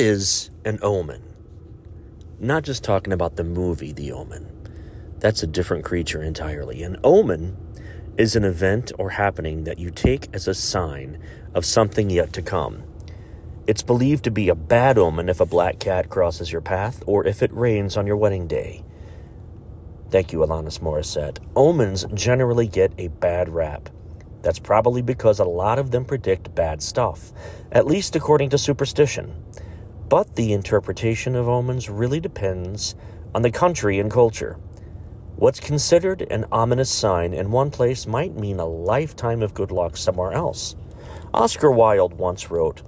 Is an omen? Not just talking about the movie The Omen. That's a different creature entirely. An omen is an event or happening that you take as a sign of something yet to come. It's believed to be a bad omen if a black cat crosses your path or if it rains on your wedding day. Thank you, Alanis Morissette. Omens generally get a bad rap. That's probably because a lot of them predict bad stuff, at least according to superstition. But the interpretation of omens really depends on the country and culture. What's considered an ominous sign in one place might mean a lifetime of good luck somewhere else. Oscar Wilde once wrote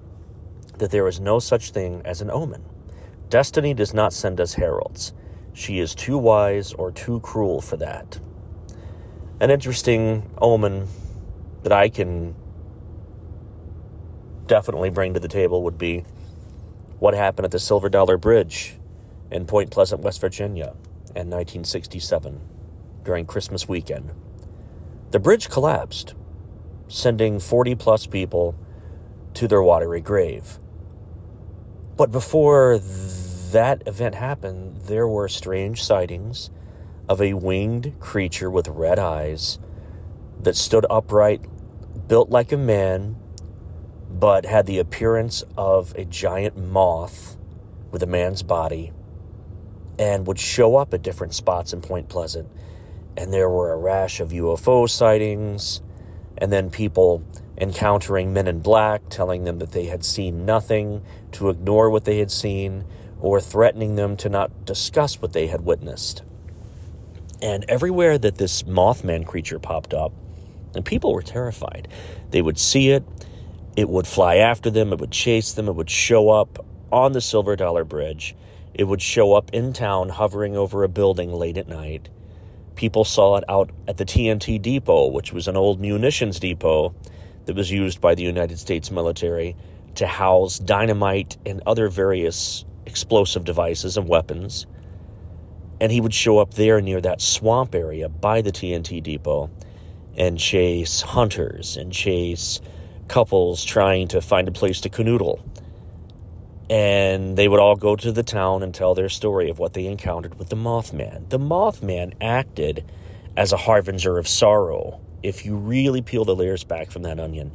that there is no such thing as an omen. Destiny does not send us heralds. She is too wise or too cruel for that. An interesting omen that I can definitely bring to the table would be what happened at the Silver Dollar Bridge in Point Pleasant, West Virginia in 1967 during Christmas weekend. The bridge collapsed, sending 40 plus people to their watery grave. But before that event happened, there were strange sightings of a winged creature with red eyes that stood upright, built like a man, but had the appearance of a giant moth with a man's body and would show up at different spots in Point Pleasant. And there were a rash of UFO sightings, and then people encountering men in black, telling them that they had seen nothing, to ignore what they had seen, or threatening them to not discuss what they had witnessed. And everywhere that this Mothman creature popped up, and people were terrified. They would see it, it would fly after them, it would chase them, it would show up on the Silver Dollar Bridge, it would show up in town hovering over a building late at night. People saw it out at the TNT Depot, which was an old munitions depot that was used by the United States military to house dynamite and other various explosive devices and weapons. And he would show up there near that swamp area by the TNT Depot and chase hunters and chase couples trying to find a place to canoodle. And they would all go to the town and tell their story of what they encountered with the Mothman. The Mothman acted as a harbinger of sorrow, if you really peel the layers back from that onion,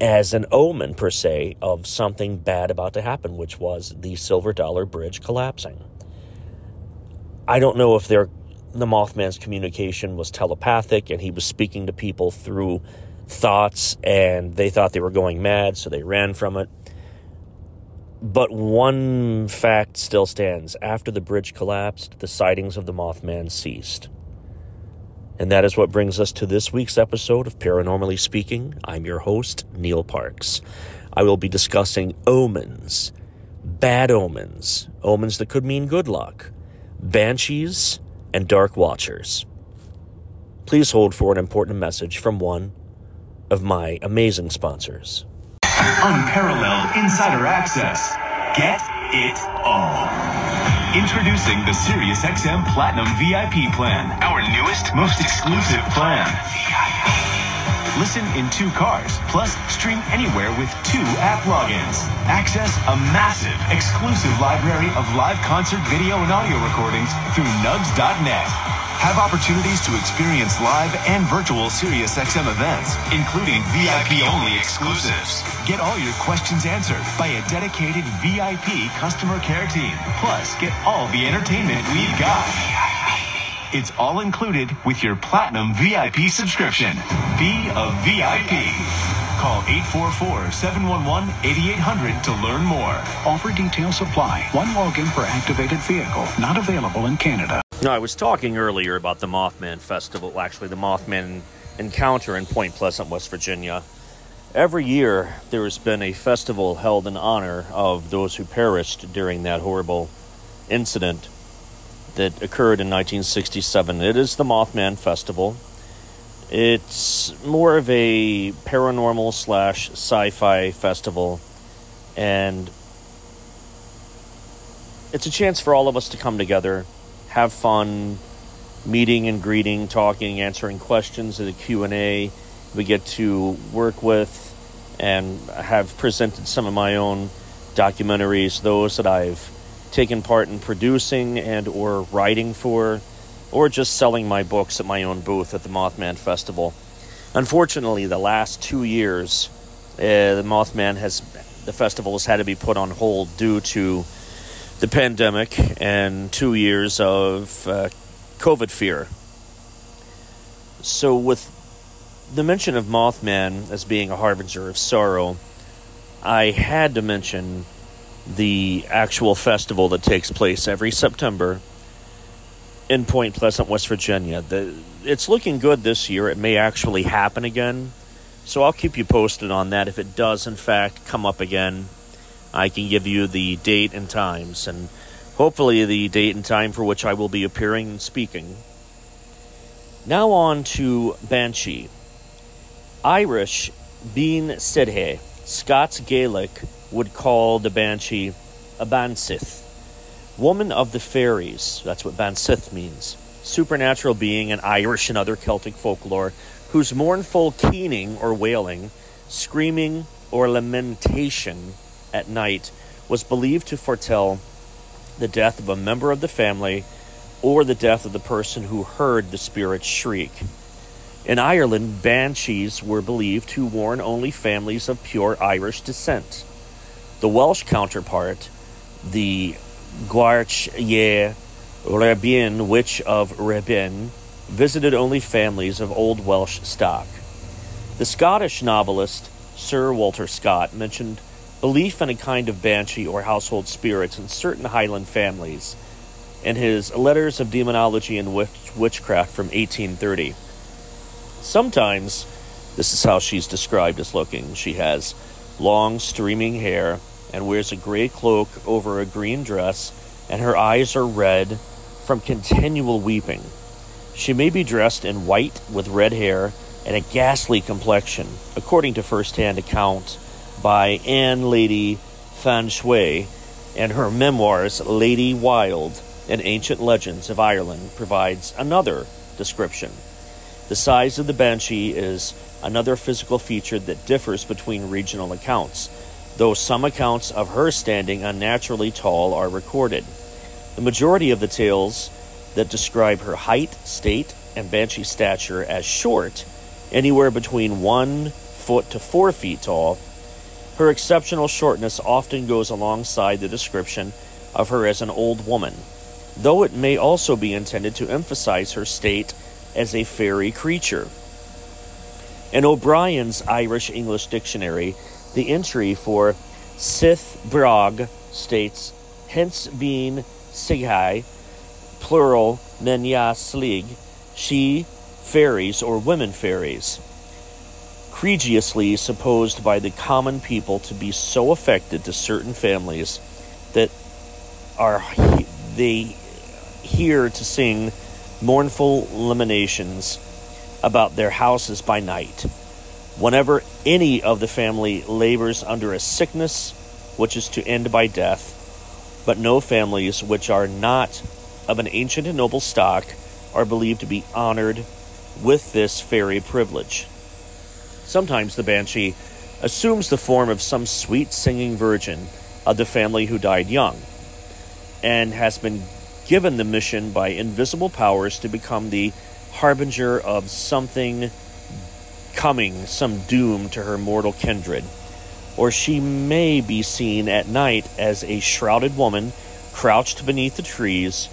as an omen, per se, of something bad about to happen, which was the Silver Dollar Bridge collapsing. I don't know if the Mothman's communication was telepathic and he was speaking to people through thoughts and they thought they were going mad, so they ran from it. But one fact still stands. After the bridge collapsed, the sightings of the Mothman ceased. And that is what brings us to this week's episode of Paranormally Speaking. I'm your host, Neil Parks. I will be discussing omens, bad omens, omens that could mean good luck, banshees, and dark watchers. Please hold for an important message from one of my amazing sponsors. Unparalleled insider access. Get it all. Introducing the SiriusXM Platinum VIP plan, our newest, most exclusive plan. Listen in two cars, plus stream anywhere with two app logins. Access a massive, exclusive library of live concert video and audio recordings through nugs.net. Have opportunities to experience live and virtual SiriusXM events, including VIP only exclusives. Get all your questions answered by a dedicated VIP customer care team. Plus, get all the entertainment we've got. It's all included with your Platinum VIP subscription. Be a VIP. Call 844-711-8800 to learn more. Offer details apply. One login per activated vehicle. Not available in Canada. Now, I was talking earlier about the Mothman Festival, actually, the Mothman Encounter in Point Pleasant, West Virginia. Every year, there has been a festival held in honor of those who perished during that horrible incident that occurred in 1967. It is the Mothman Festival. It's more of a paranormal slash sci fi festival, and it's a chance for all of us to come together, have fun, meeting and greeting, talking, answering questions in the Q&A. We get to work with and have presented some of my own documentaries, those that I've taken part in producing and or writing for, or just selling my books at my own booth at the Mothman Festival. Unfortunately, the last two years, uh, the Mothman has the festival has had to be put on hold due to the pandemic and two years of uh, COVID fear. So, with the mention of Mothman as being a harbinger of sorrow, I had to mention the actual festival that takes place every September in Point Pleasant, West Virginia. The, it's looking good this year. It may actually happen again. So I'll keep you posted on that. If it does, in fact, come up again, I can give you the date and times, and hopefully the date and time for which I will be appearing and speaking. Now on to Banshee. Irish Bean Sidhe, Scots Gaelic would call the Banshee a Bansith. Woman of the fairies, that's what Bansith means. Supernatural being in Irish and other Celtic folklore whose mournful keening or wailing, screaming or lamentation at night was believed to foretell the death of a member of the family or the death of the person who heard the spirit shriek. In Ireland, banshees were believed to warn only families of pure Irish descent. The Welsh counterpart, the Gwarch Ye Rebin, Witch of Rebin, visited only families of Old Welsh stock. The Scottish novelist Sir Walter Scott mentioned belief in a kind of banshee or household spirits in certain Highland families in his Letters of Demonology and Witchcraft from 1830. Sometimes, this is how she's described as looking. She has long, streaming hair and wears a gray cloak over a green dress, and her eyes are red from continual weeping. She may be dressed in white with red hair and a ghastly complexion, according to first-hand account by Anne Lady Fanshawe, and her memoirs Lady Wilde and Ancient Legends of Ireland provides another description. The size of the banshee is another physical feature that differs between regional accounts, though some accounts of her standing unnaturally tall are recorded. The majority of the tales that describe her height, state, and banshee stature as short, anywhere between one foot to four feet tall. Her exceptional shortness often goes alongside the description of her as an old woman, though it may also be intended to emphasize her state as a fairy creature. In O'Brien's Irish English Dictionary, the entry for Sith Brog states, hence being Sighai, plural Menyaslig, she fairies or women fairies, creduliously supposed by the common people to be so affected to certain families that are they hear to sing mournful lamentations about their houses by night. Whenever any of the family labors under a sickness which is to end by death, but no families which are not of an ancient and noble stock are believed to be honored with this fairy privilege. Sometimes the banshee assumes the form of some sweet singing virgin of the family who died young and has been given the mission by invisible powers to become the harbinger of something coming, some doom to her mortal kindred. Or she may be seen at night as a shrouded woman crouched beneath the trees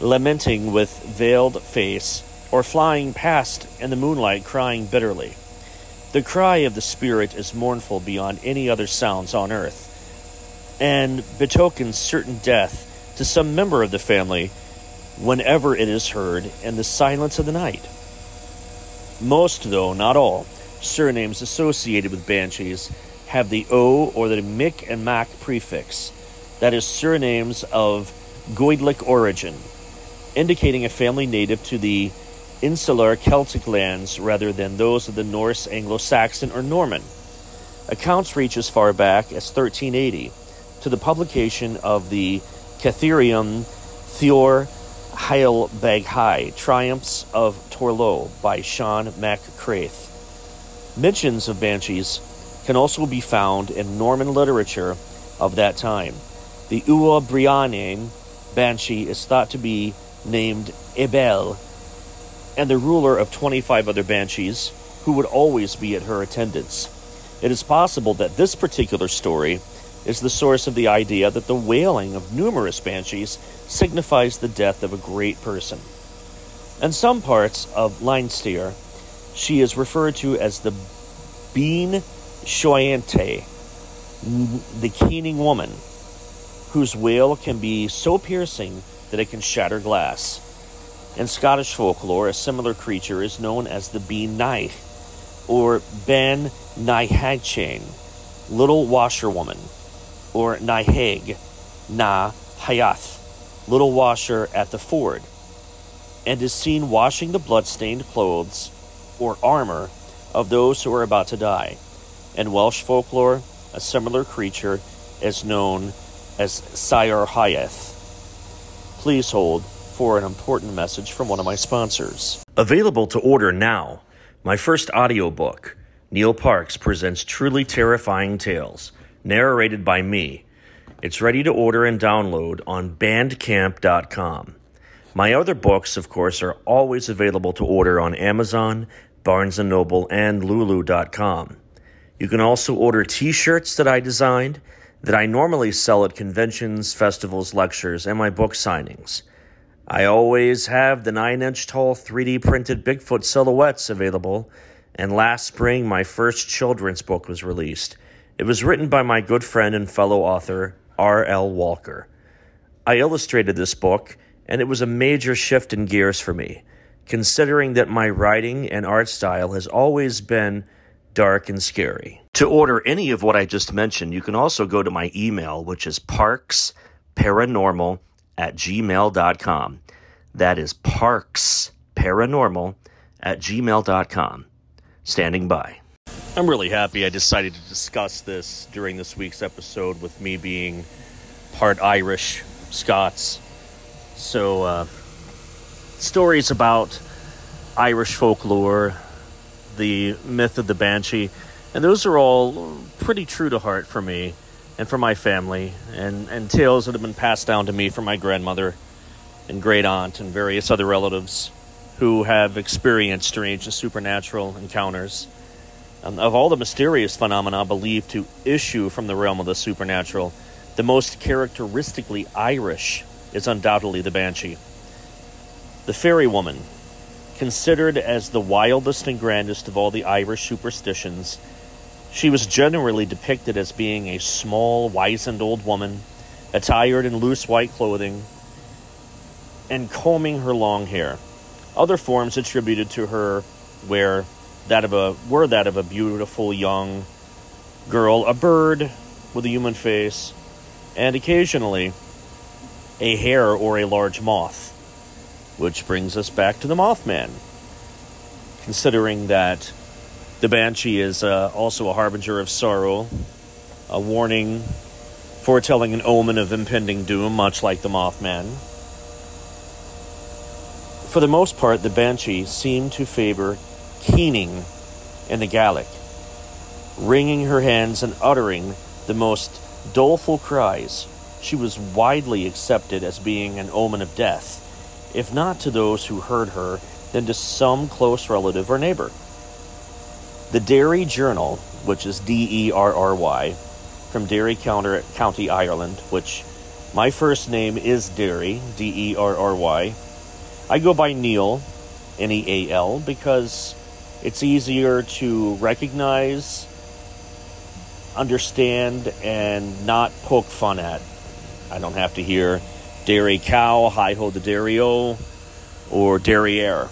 lamenting with veiled face, or flying past in the moonlight crying bitterly. The cry of the Spirit is mournful beyond any other sounds on earth, and betokens certain death to some member of the family whenever it is heard in the silence of the night. Most, though not all, surnames associated with banshees have the O or the Mick and Mac prefix, that is, surnames of Goidelic origin indicating a family native to the insular Celtic lands rather than those of the Norse, Anglo Saxon, or Norman. Accounts reach as far back as 1380 to the publication of the Catherium Theor Heilbag Triumphs of Torlough by Sean MacCraith. Mentions of banshees can also be found in Norman literature of that time. The Ua Brianen banshee is thought to be named Ebel, and the ruler of 25 other banshees who would always be at her attendance. It is possible that this particular story is the source of the idea that the wailing of numerous banshees signifies the death of a great person. In some parts of Leinster, she is referred to as the Bean Shoyante, the keening woman, whose wail can be so piercing that it can shatter glass. In Scottish folklore, a similar creature is known as the Bean Nigh, or Ben Nihagchain, little washerwoman, or Nihag, Na Hayath, little washer at the ford, and is seen washing the blood-stained clothes or armor of those who are about to die. In Welsh folklore, a similar creature is known as Sire Hayath. Please hold for an important message from one of my sponsors. Available to order now, my first audiobook, Neil Parks presents Truly Terrifying Tales, narrated by me. It's ready to order and download on bandcamp.com. My other books, of course, are always available to order on Amazon, Barnes & Noble, and lulu.com. You can also order t-shirts that I designed that I normally sell at conventions, festivals, lectures, and my book signings. I always have the 9-inch tall 3D printed Bigfoot silhouettes available, and last spring my first children's book was released. It was written by my good friend and fellow author, R.L. Walker. I illustrated this book, and it was a major shift in gears for me, considering that my writing and art style has always been dark and scary. To order any of what I just mentioned, you can also go to my email, which is parksparanormal at gmail.com. That is parksparanormal at gmail.com. Standing by. I'm really happy I decided to discuss this during this week's episode with me being part Irish, Scots. So, uh, stories about Irish folklore, the myth of the Banshee, and those are all pretty true to heart for me and for my family, and, and tales that have been passed down to me from my grandmother and great aunt and various other relatives who have experienced strange and supernatural encounters. Of all the mysterious phenomena believed to issue from the realm of the supernatural, the most characteristically Irish is undoubtedly the Banshee. The Fairy Woman, considered as the wildest and grandest of all the Irish superstitions, she was generally depicted as being a small, wizened old woman, attired in loose white clothing, and combing her long hair. Other forms attributed to her were that of a were that of a beautiful young girl, a bird with a human face, and occasionally a hare or a large moth. Which brings us back to the Mothman. Considering that the Banshee is uh, also a harbinger of sorrow, a warning foretelling an omen of impending doom, much like the Mothman. For the most part, the Banshee seemed to favor keening in the Gaelic, wringing her hands and uttering the most doleful cries. She was widely accepted as being an omen of death, if not to those who heard her, then to some close relative or neighbor. The Derry Journal, which is D E R R Y, from Derry County, Ireland, which my first name is Derry, D E R R Y. I go by Neil, N E A L, because it's easier to recognize, understand, and not poke fun at. I don't have to hear dairy cow, hi ho the dairy o, or derriere.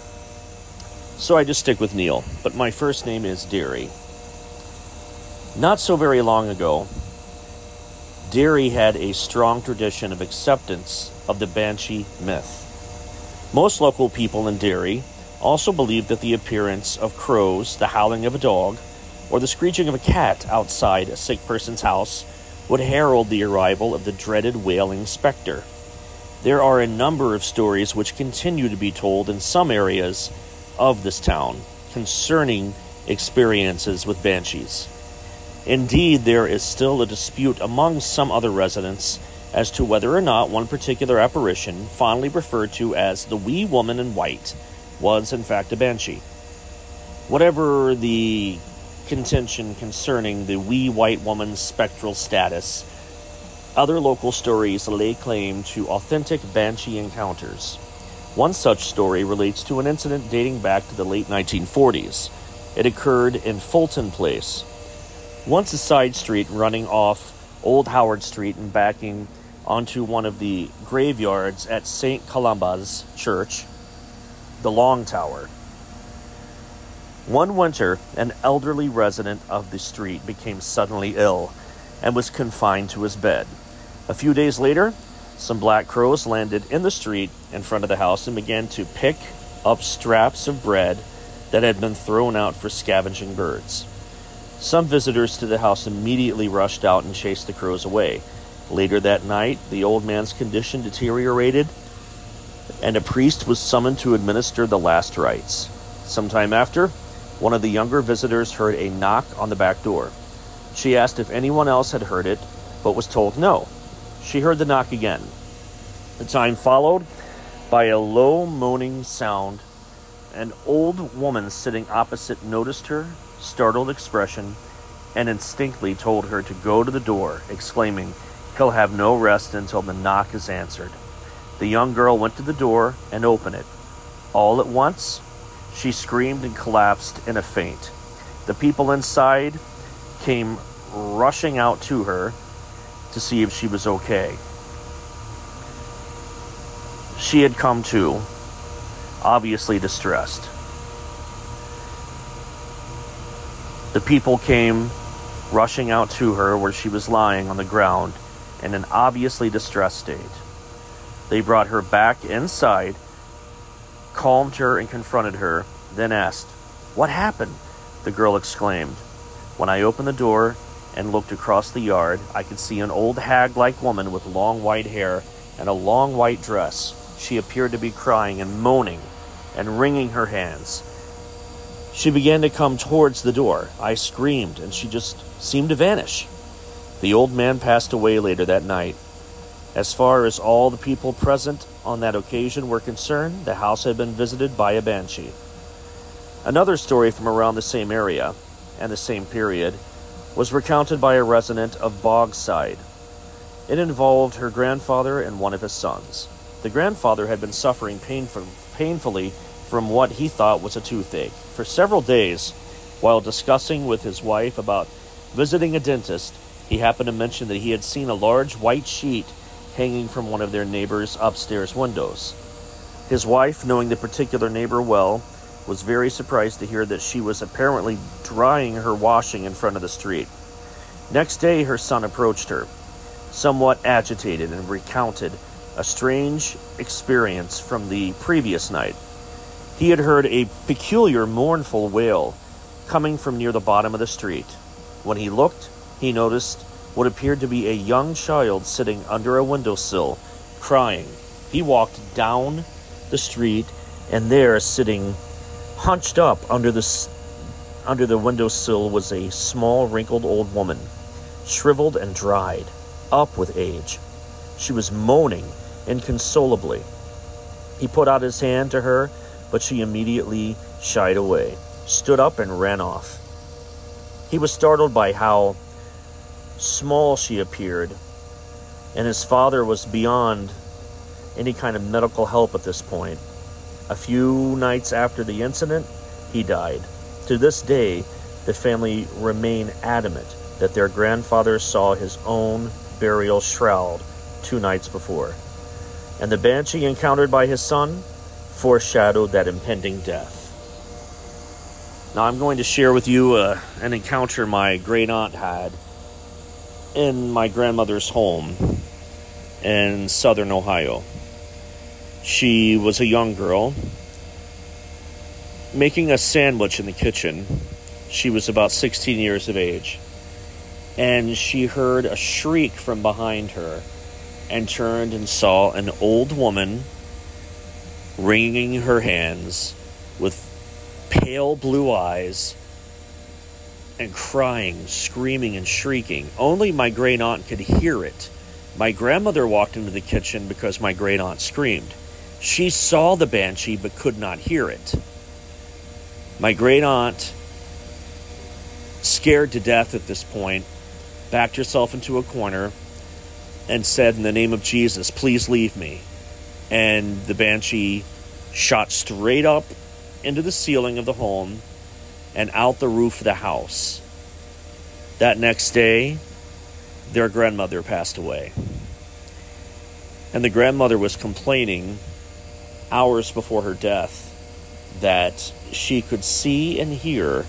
So I just stick with Neil, but my first name is Derry. Not so very long ago, Derry had a strong tradition of acceptance of the Banshee myth. Most local people in Derry also believed that the appearance of crows, the howling of a dog, or the screeching of a cat outside a sick person's house would herald the arrival of the dreaded wailing specter. There are a number of stories which continue to be told in some areas of this town concerning experiences with banshees. Indeed, there is still a dispute among some other residents as to whether or not one particular apparition, fondly referred to as the Wee Woman in White, was in fact a banshee. Whatever the contention concerning the Wee White Woman's spectral status, other local stories lay claim to authentic banshee encounters. One such story relates to an incident dating back to the late 1940s. It occurred in Fulton Place. Once a side street running off Old Howard Street and backing onto one of the graveyards at St. Columba's Church, the Long Tower. One winter, an elderly resident of the street became suddenly ill and was confined to his bed. A few days later, some black crows landed in the street in front of the house and began to pick up scraps of bread that had been thrown out for scavenging birds. Some visitors to the house immediately rushed out and chased the crows away. Later that night, the old man's condition deteriorated, and a priest was summoned to administer the last rites. Sometime after, one of the younger visitors heard a knock on the back door. She asked if anyone else had heard it, but was told no. She heard the knock again. The time followed by a low moaning sound. An old woman sitting opposite noticed her startled expression and instinctively told her to go to the door, exclaiming, He'll have no rest until the knock is answered. The young girl went to the door and opened it. All at once, she screamed and collapsed in a faint. The people inside came rushing out to her to see if she was okay. She had come to, obviously distressed. The people came rushing out to her where she was lying on the ground in an obviously distressed state. They brought her back inside, calmed her, and confronted her, then asked, What happened? The girl exclaimed. When I opened the door and looked across the yard, I could see an old hag like woman with long white hair and a long white dress. She appeared to be crying and moaning and wringing her hands. She began to come towards the door. I screamed, and she just seemed to vanish. The old man passed away later that night. As far as all the people present on that occasion were concerned, the house had been visited by a banshee. Another story from around the same area and the same period was recounted by a resident of Bogside. It involved her grandfather and one of his sons. The grandfather had been suffering painful, painfully from what he thought was a toothache. For several days, while discussing with his wife about visiting a dentist, he happened to mention that he had seen a large white sheet hanging from one of their neighbor's upstairs windows. His wife, knowing the particular neighbor well, was very surprised to hear that she was apparently drying her washing in front of the street. Next day, her son approached her, somewhat agitated, and recounted a strange experience from the previous night. He had heard a peculiar mournful wail coming from near the bottom of the street. When he looked, he noticed what appeared to be a young child sitting under a windowsill, crying. He walked down the street, and there, sitting hunched up under the under the windowsill, was a small, wrinkled old woman, shriveled and dried, up with age. She was moaning inconsolably. He put out his hand to her, but she immediately shied away, stood up, and ran off. He was startled by how small she appeared, and his father was beyond any kind of medical help at this point. A few nights after the incident, he died. To this day, the family remain adamant that their grandfather saw his own burial shroud two nights before, and the banshee encountered by his son foreshadowed that impending death. Now, I'm going to share with you uh, an encounter my great aunt had in my grandmother's home in southern Ohio. She was a young girl making a sandwich in the kitchen. She was about 16 years of age. And she heard a shriek from behind her and turned and saw an old woman wringing her hands with pale blue eyes and crying, screaming, and shrieking. Only my great aunt could hear it. My grandmother walked into the kitchen because my great aunt screamed. She saw the banshee but could not hear it. My great aunt, scared to death at this point, backed herself into a corner and said, In the name of Jesus, please leave me. And the banshee shot straight up into the ceiling of the home and out the roof of the house. That next day, their grandmother passed away. And the grandmother was complaining hours before her death that she could see and hear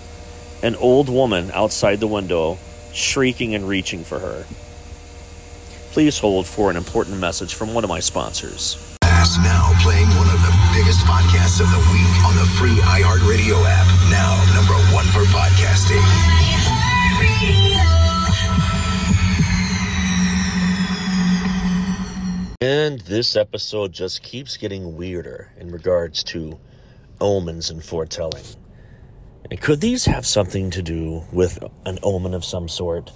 an old woman outside the window shrieking and reaching for her. Please hold for an important message from one of my sponsors. Now playing one biggest podcasts of the week on the free iHeartRadio app. Now number one for podcasting. And this episode just keeps getting weirder in regards to omens and foretelling. And could these have something to do with an omen of some sort?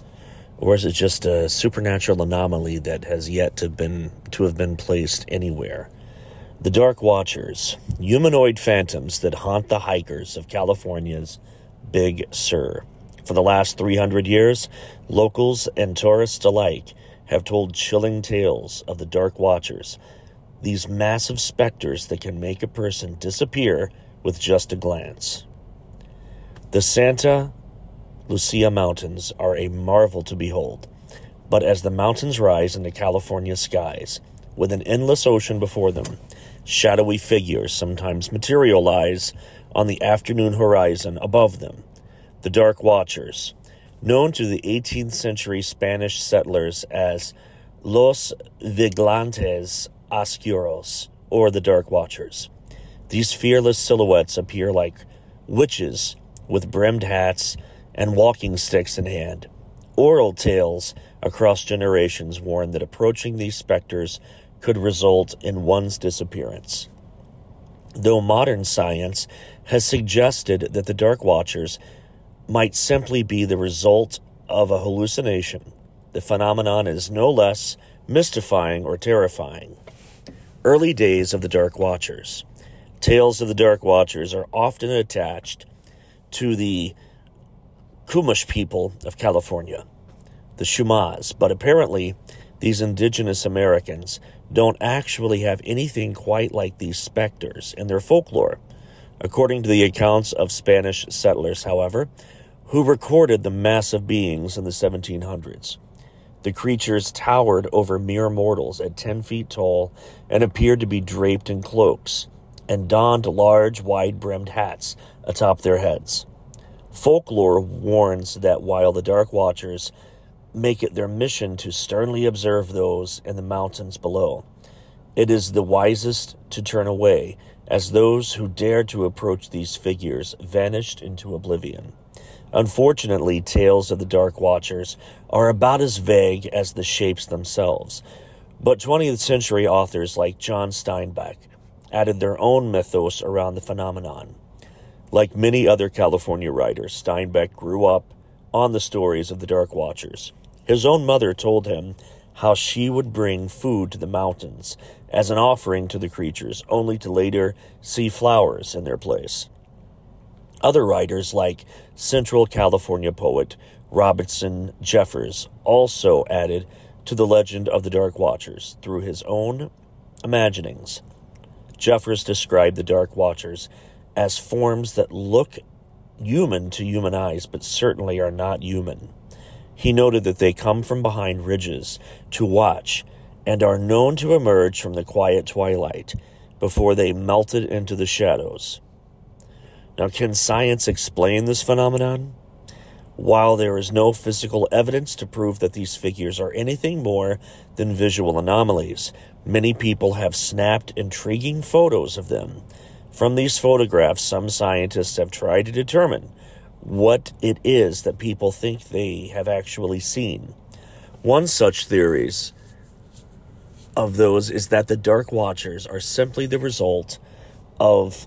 Or is it just a supernatural anomaly that has yet to been to have been placed anywhere? The Dark Watchers, humanoid phantoms that haunt the hikers of California's Big Sur. For the last 300 years, locals and tourists alike have told chilling tales of the Dark Watchers, these massive specters that can make a person disappear with just a glance. The Santa Lucia Mountains are a marvel to behold, but as the mountains rise into California skies, with an endless ocean before them, shadowy figures sometimes materialize on the afternoon horizon above them. The Dark Watchers, known to the 18th century Spanish settlers as Los Vigilantes Oscuros, or the Dark Watchers. These fearless silhouettes appear like witches with brimmed hats and walking sticks in hand. Oral tales across generations warn that approaching these specters could result in one's disappearance. Though modern science has suggested that the Dark Watchers might simply be the result of a hallucination, the phenomenon is no less mystifying or terrifying. Early days of the Dark Watchers. Tales of the Dark Watchers are often attached to the Kumash people of California, the Chumash, but apparently these indigenous Americans don't actually have anything quite like these specters in their folklore. According to the accounts of Spanish settlers, however, who recorded the massive beings in the 1700s. The creatures towered over mere mortals at 10 feet tall and appeared to be draped in cloaks and donned large, wide brimmed hats atop their heads. Folklore warns that while the Dark Watchers make it their mission to sternly observe those in the mountains below, it is the wisest to turn away, as those who dared to approach these figures vanished into oblivion. Unfortunately, tales of the Dark Watchers are about as vague as the shapes themselves, but 20th century authors like John Steinbeck added their own mythos around the phenomenon. Like many other California writers, Steinbeck grew up on the stories of the Dark Watchers. His own mother told him how she would bring food to the mountains as an offering to the creatures, only to later see flowers in their place. Other writers, like Central California poet Robertson Jeffers, also added to the legend of the Dark Watchers through his own imaginings. Jeffers described the Dark Watchers as forms that look human to human eyes, but certainly are not human. He noted that they come from behind ridges to watch and are known to emerge from the quiet twilight before they melted into the shadows. Now, can science explain this phenomenon? While there is no physical evidence to prove that these figures are anything more than visual anomalies, many people have snapped intriguing photos of them from these photographs, some scientists have tried to determine what it is that people think they have actually seen. One such theories of those is that the Dark Watchers are simply the result of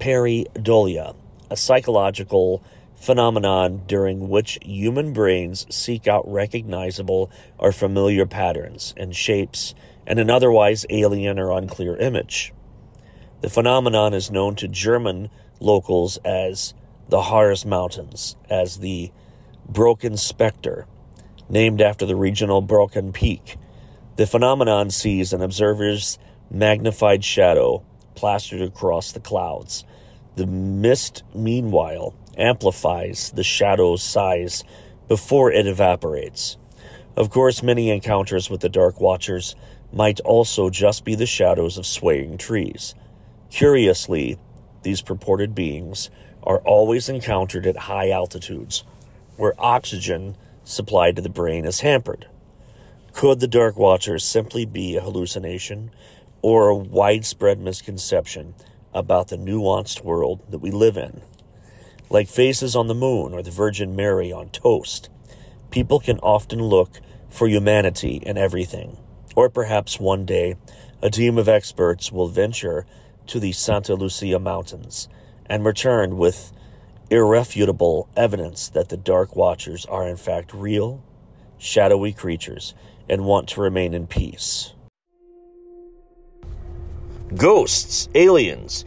pareidolia, a psychological phenomenon during which human brains seek out recognizable or familiar patterns and shapes and an otherwise alien or unclear image. The phenomenon is known to German locals as the Harz Mountains, as the Brocken Spectre, named after the regional Brocken Peak. The phenomenon sees an observer's magnified shadow plastered across the clouds. The mist, meanwhile, amplifies the shadow's size before it evaporates. Of course, many encounters with the Dark Watchers might also just be the shadows of swaying trees. Curiously, these purported beings are always encountered at high altitudes, where oxygen supplied to the brain is hampered. Could the Dark Watchers simply be a hallucination or a widespread misconception about the nuanced world that we live in? Like faces on the moon or the Virgin Mary on toast, people can often look for humanity in everything. Or perhaps one day, a team of experts will venture to the Santa Lucia Mountains and return with irrefutable evidence that the Dark Watchers are in fact real, shadowy creatures and want to remain in peace. Ghosts, aliens,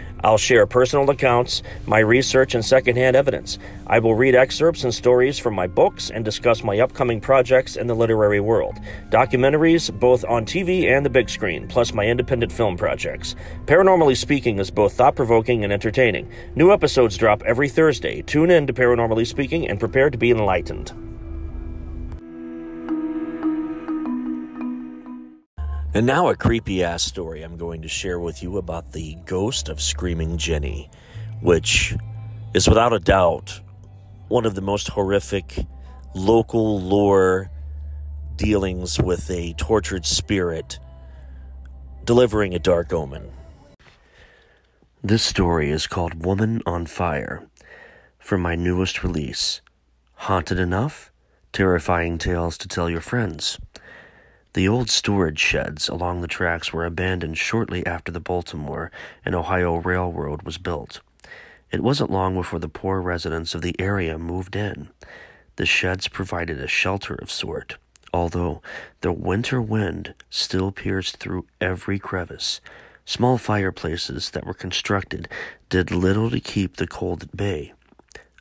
I'll share personal accounts, my research, and secondhand evidence. I will read excerpts and stories from my books and discuss my upcoming projects in the literary world. Documentaries, both on TV and the big screen, plus my independent film projects. Paranormally Speaking is both thought provoking and entertaining. New episodes drop every Thursday. Tune in to Paranormally Speaking and prepare to be enlightened. And now, a creepy ass story I'm going to share with you about the ghost of Screaming Jenny, which is without a doubt one of the most horrific local lore dealings with a tortured spirit delivering a dark omen. This story is called Woman on Fire from my newest release, Haunted Enough? Terrifying Tales to Tell Your Friends. The old storage sheds along the tracks were abandoned shortly after the Baltimore and Ohio Railroad was built. It wasn't long before the poor residents of the area moved in. The sheds provided a shelter of sort, although the winter wind still pierced through every crevice. Small fireplaces that were constructed did little to keep the cold at bay.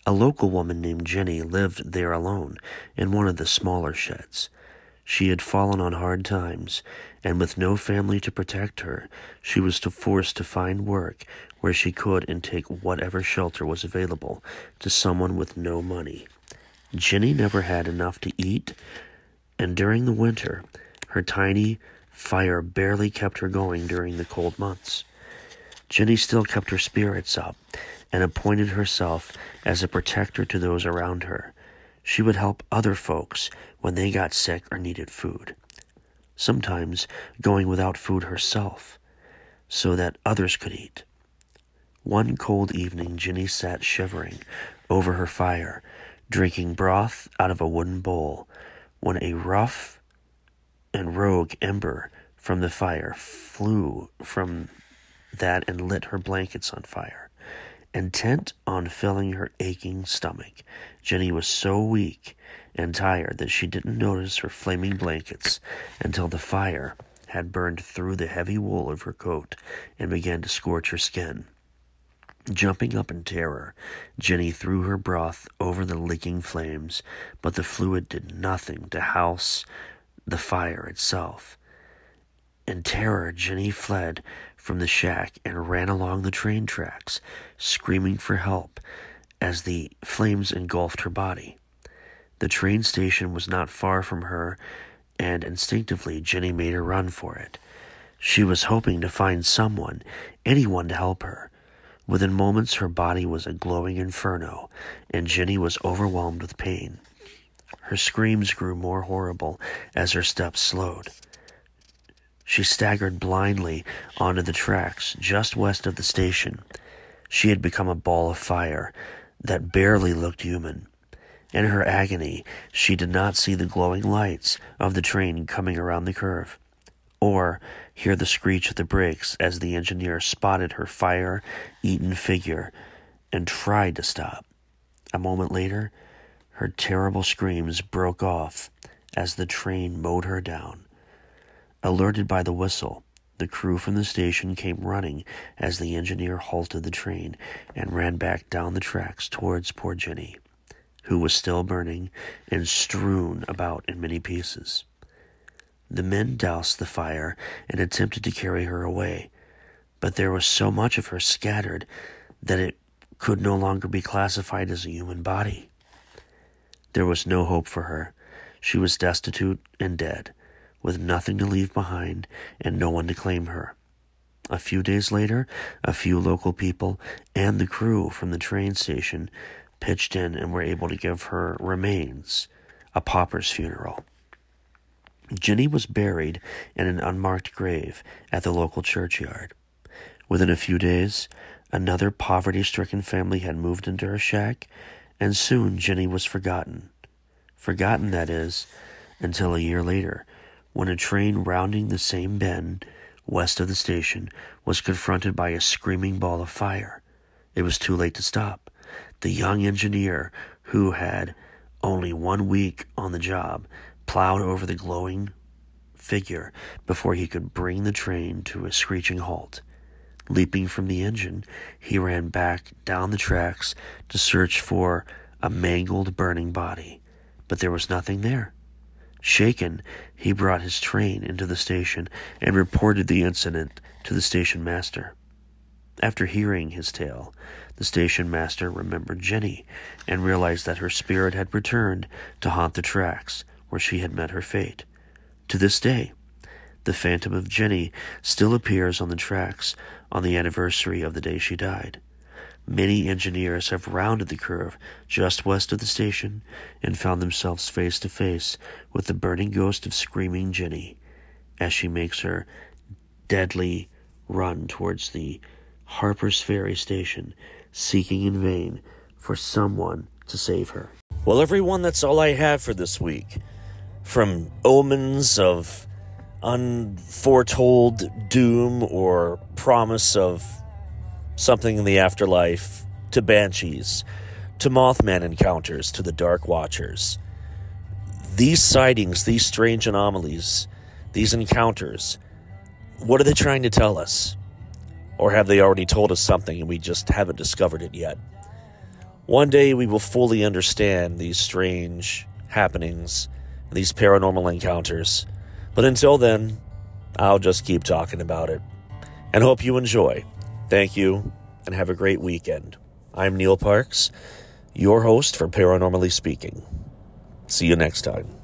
A local woman named Jenny lived there alone in one of the smaller sheds. She had fallen on hard times, and with no family to protect her, she was forced to find work where she could and take whatever shelter was available to someone with no money. Jenny never had enough to eat, and during the winter, her tiny fire barely kept her going during the cold months. Jenny still kept her spirits up and appointed herself as a protector to those around her. She would help other folks when they got sick or needed food, sometimes going without food herself so that others could eat. One cold evening, Jenny sat shivering over her fire, drinking broth out of a wooden bowl, when a rough and rogue ember from the fire flew from that and lit her blankets on fire. Intent on filling her aching stomach, Jenny was so weak and tired that she didn't notice her flaming blankets until the fire had burned through the heavy wool of her coat and began to scorch her skin. Jumping up in terror, Jenny threw her broth over the leaking flames, but the fluid did nothing to house the fire itself. In terror, Jenny fled from the shack and ran along the train tracks, screaming for help as the flames engulfed her body. The train station was not far from her, and instinctively Jenny made a run for it. She was hoping to find someone, anyone to help her. Within moments, her body was a glowing inferno, and Jenny was overwhelmed with pain. Her screams grew more horrible as her steps slowed. She staggered blindly onto the tracks just west of the station. She had become a ball of fire that barely looked human. In her agony, she did not see the glowing lights of the train coming around the curve, or hear the screech of the brakes as the engineer spotted her fire eaten figure and tried to stop. A moment later, her terrible screams broke off as the train mowed her down. Alerted by the whistle, the crew from the station came running as the engineer halted the train and ran back down the tracks towards poor Jenny, who was still burning and strewn about in many pieces. The men doused the fire and attempted to carry her away, but there was so much of her scattered that it could no longer be classified as a human body. There was no hope for her. She was destitute and dead, with nothing to leave behind and no one to claim her. A few days later, a few local people and the crew from the train station pitched in and were able to give her remains a pauper's funeral. Jenny was buried in an unmarked grave at the local churchyard. Within a few days, Another poverty stricken family had moved into her shack, and soon Jenny was forgotten. Forgotten, that is, until a year later, when a train rounding the same bend west of the station was confronted by a screaming ball of fire. It was too late to stop. The young engineer, who had only one week on the job, plowed over the glowing figure before he could bring the train to a screeching halt. Leaping from the engine, he ran back down the tracks to search for a mangled, burning body, but there was nothing there. Shaken, he brought his train into the station and reported the incident to the station master. After hearing his tale, the station master remembered Jenny and realized that her spirit had returned to haunt the tracks where she had met her fate. To this day, the phantom of Jenny still appears on the tracks on the anniversary of the day she died. Many engineers have rounded the curve just west of the station and found themselves face to face with the burning ghost of screaming Jenny as she makes her deadly run towards the Harper's Ferry station, seeking in vain for someone to save her. Well, everyone, that's all I have for this week. From omens of unforetold doom or promise of something in the afterlife to banshees to Mothman encounters to the Dark Watchers. These sightings, these strange anomalies, these encounters, what are they trying to tell us? Or have they already told us something and we just haven't discovered it yet? One day we will fully understand these strange happenings, these paranormal encounters but until then, I'll just keep talking about it and hope you enjoy. Thank you and have a great weekend. I'm Neil Parks, your host for Paranormally Speaking. See you next time.